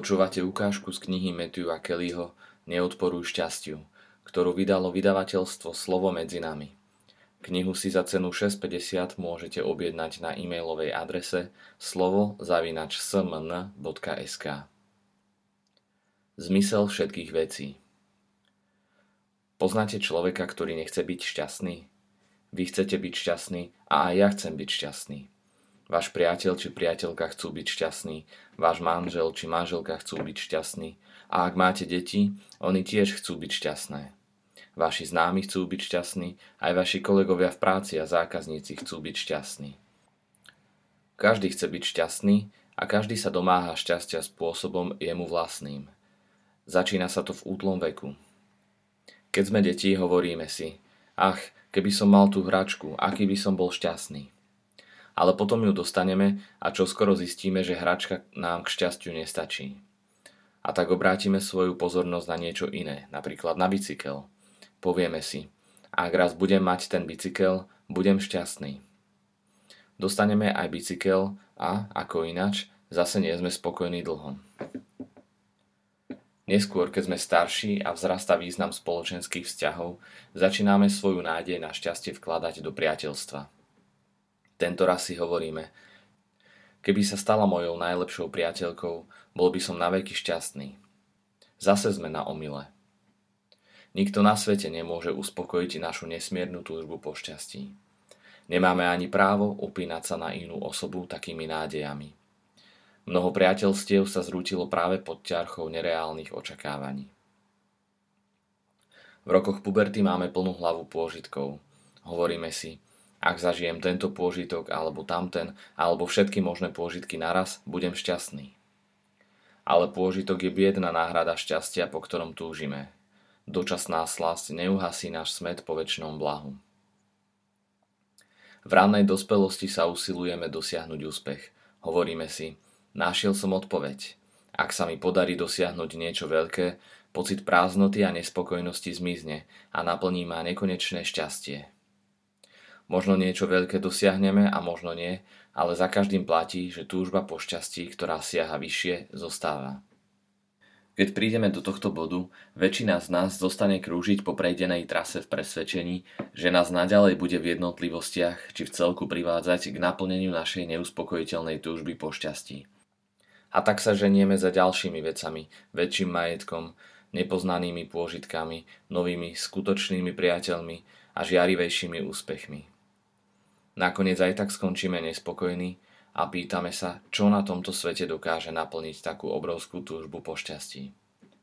Počúvate ukážku z knihy Matthewa Kellyho Neodporuj šťastiu, ktorú vydalo vydavateľstvo Slovo medzi nami. Knihu si za cenu 6,50 môžete objednať na e-mailovej adrese slovo.smn.sk Zmysel všetkých vecí Poznáte človeka, ktorý nechce byť šťastný? Vy chcete byť šťastný a aj ja chcem byť šťastný. Váš priateľ či priateľka chcú byť šťastní, váš manžel či manželka chcú byť šťastní a ak máte deti, oni tiež chcú byť šťastné. Vaši známi chcú byť šťastní, aj vaši kolegovia v práci a zákazníci chcú byť šťastní. Každý chce byť šťastný a každý sa domáha šťastia spôsobom jemu vlastným. Začína sa to v útlom veku. Keď sme deti, hovoríme si, ach, keby som mal tú hračku, aký by som bol šťastný ale potom ju dostaneme a čo skoro zistíme, že hračka nám k šťastiu nestačí. A tak obrátime svoju pozornosť na niečo iné, napríklad na bicykel. Povieme si, ak raz budem mať ten bicykel, budem šťastný. Dostaneme aj bicykel a, ako inač, zase nie sme spokojní dlho. Neskôr, keď sme starší a vzrasta význam spoločenských vzťahov, začíname svoju nádej na šťastie vkladať do priateľstva. Tento raz si hovoríme, keby sa stala mojou najlepšou priateľkou, bol by som naveky šťastný. Zase sme na omyle. Nikto na svete nemôže uspokojiť našu nesmiernu túžbu po šťastí. Nemáme ani právo upínať sa na inú osobu takými nádejami. Mnoho priateľstiev sa zrútilo práve pod ťarchou nereálnych očakávaní. V rokoch puberty máme plnú hlavu pôžitkov. Hovoríme si, ak zažijem tento pôžitok alebo tamten, alebo všetky možné pôžitky naraz, budem šťastný. Ale pôžitok je biedna náhrada šťastia, po ktorom túžime. Dočasná slasť neuhasí náš smet po väčšnom blahu. V rannej dospelosti sa usilujeme dosiahnuť úspech. Hovoríme si, našiel som odpoveď. Ak sa mi podarí dosiahnuť niečo veľké, pocit prázdnoty a nespokojnosti zmizne a naplní ma nekonečné šťastie. Možno niečo veľké dosiahneme a možno nie, ale za každým platí, že túžba po šťastí, ktorá siaha vyššie, zostáva. Keď prídeme do tohto bodu, väčšina z nás zostane krúžiť po prejdenej trase v presvedčení, že nás naďalej bude v jednotlivostiach či v celku privádzať k naplneniu našej neuspokojiteľnej túžby po šťastí. A tak sa ženieme za ďalšími vecami, väčším majetkom, nepoznanými pôžitkami, novými skutočnými priateľmi a žiarivejšími úspechmi. Nakoniec aj tak skončíme nespokojní a pýtame sa, čo na tomto svete dokáže naplniť takú obrovskú túžbu po šťastí.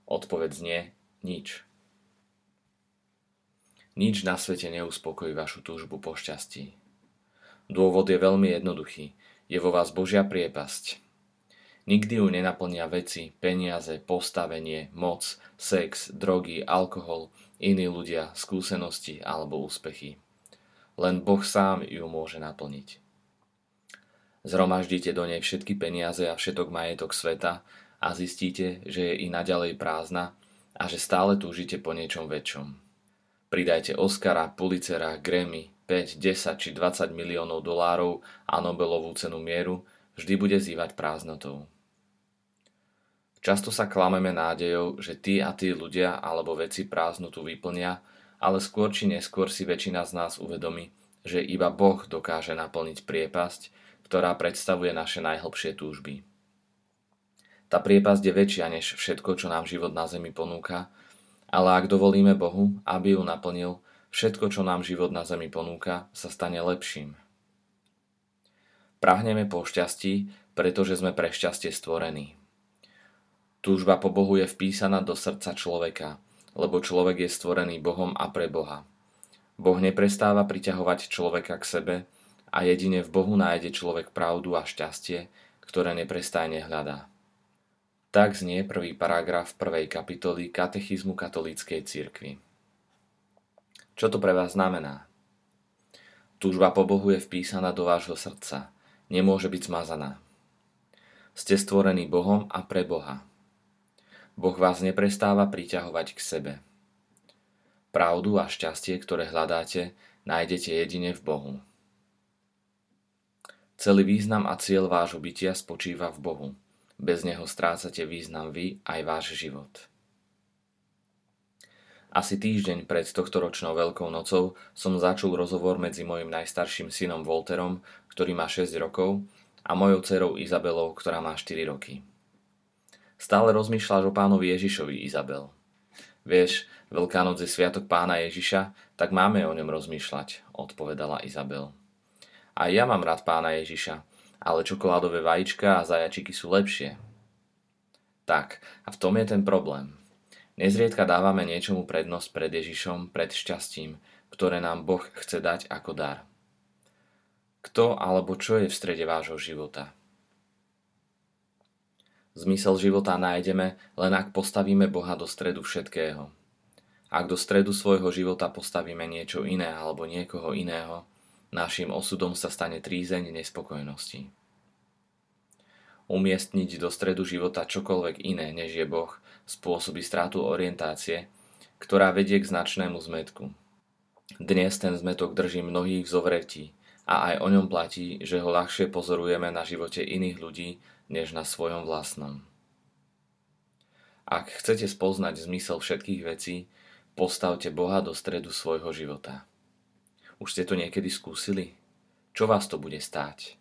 Odpoveď znie nič. Nič na svete neuspokojí vašu túžbu po šťastí. Dôvod je veľmi jednoduchý. Je vo vás Božia priepasť. Nikdy ju nenaplnia veci, peniaze, postavenie, moc, sex, drogy, alkohol, iní ľudia, skúsenosti alebo úspechy. Len Boh sám ju môže naplniť. Zhromaždite do nej všetky peniaze a všetok majetok sveta a zistíte, že je i naďalej prázdna a že stále túžite po niečom väčšom. Pridajte Oscara, Pulitzera, Grammy, 5, 10 či 20 miliónov dolárov a Nobelovú cenu mieru, vždy bude zývať prázdnotou. Často sa klameme nádejou, že tí a tí ľudia alebo veci prázdnotu vyplnia, ale skôr či neskôr si väčšina z nás uvedomí, že iba Boh dokáže naplniť priepasť, ktorá predstavuje naše najhlbšie túžby. Tá priepasť je väčšia než všetko, čo nám život na zemi ponúka, ale ak dovolíme Bohu, aby ju naplnil, všetko, čo nám život na zemi ponúka, sa stane lepším. Prahneme po šťastí, pretože sme pre šťastie stvorení. Túžba po Bohu je vpísaná do srdca človeka – lebo človek je stvorený Bohom a pre Boha. Boh neprestáva priťahovať človeka k sebe a jedine v Bohu nájde človek pravdu a šťastie, ktoré neprestajne hľadá. Tak znie prvý paragraf prvej kapitoly Katechizmu katolíckej cirkvi. Čo to pre vás znamená? Túžba po Bohu je vpísaná do vášho srdca. Nemôže byť zmazaná. Ste stvorení Bohom a pre Boha. Boh vás neprestáva priťahovať k sebe. Pravdu a šťastie, ktoré hľadáte, nájdete jedine v Bohu. Celý význam a cieľ vášho bytia spočíva v Bohu. Bez neho strácate význam vy aj váš život. Asi týždeň pred tohtoročnou Veľkou nocou som začul rozhovor medzi mojim najstarším synom Volterom, ktorý má 6 rokov, a mojou dcerou Izabelou, ktorá má 4 roky. Stále rozmýšľaš o pánovi Ježišovi, Izabel. Vieš, Veľká noc je sviatok pána Ježiša, tak máme o ňom rozmýšľať, odpovedala Izabel. A ja mám rád pána Ježiša, ale čokoládové vajíčka a zajačiky sú lepšie. Tak, a v tom je ten problém. Nezriedka dávame niečomu prednosť pred Ježišom, pred šťastím, ktoré nám Boh chce dať ako dar. Kto alebo čo je v strede vášho života? Zmysel života nájdeme len ak postavíme Boha do stredu všetkého. Ak do stredu svojho života postavíme niečo iné alebo niekoho iného, našim osudom sa stane trízeň nespokojnosti. Umiestniť do stredu života čokoľvek iné, než je Boh, spôsobí strátu orientácie, ktorá vedie k značnému zmetku. Dnes ten zmetok drží mnohých v zovretí a aj o ňom platí, že ho ľahšie pozorujeme na živote iných ľudí, než na svojom vlastnom. Ak chcete spoznať zmysel všetkých vecí, postavte Boha do stredu svojho života. Už ste to niekedy skúsili? Čo vás to bude stáť?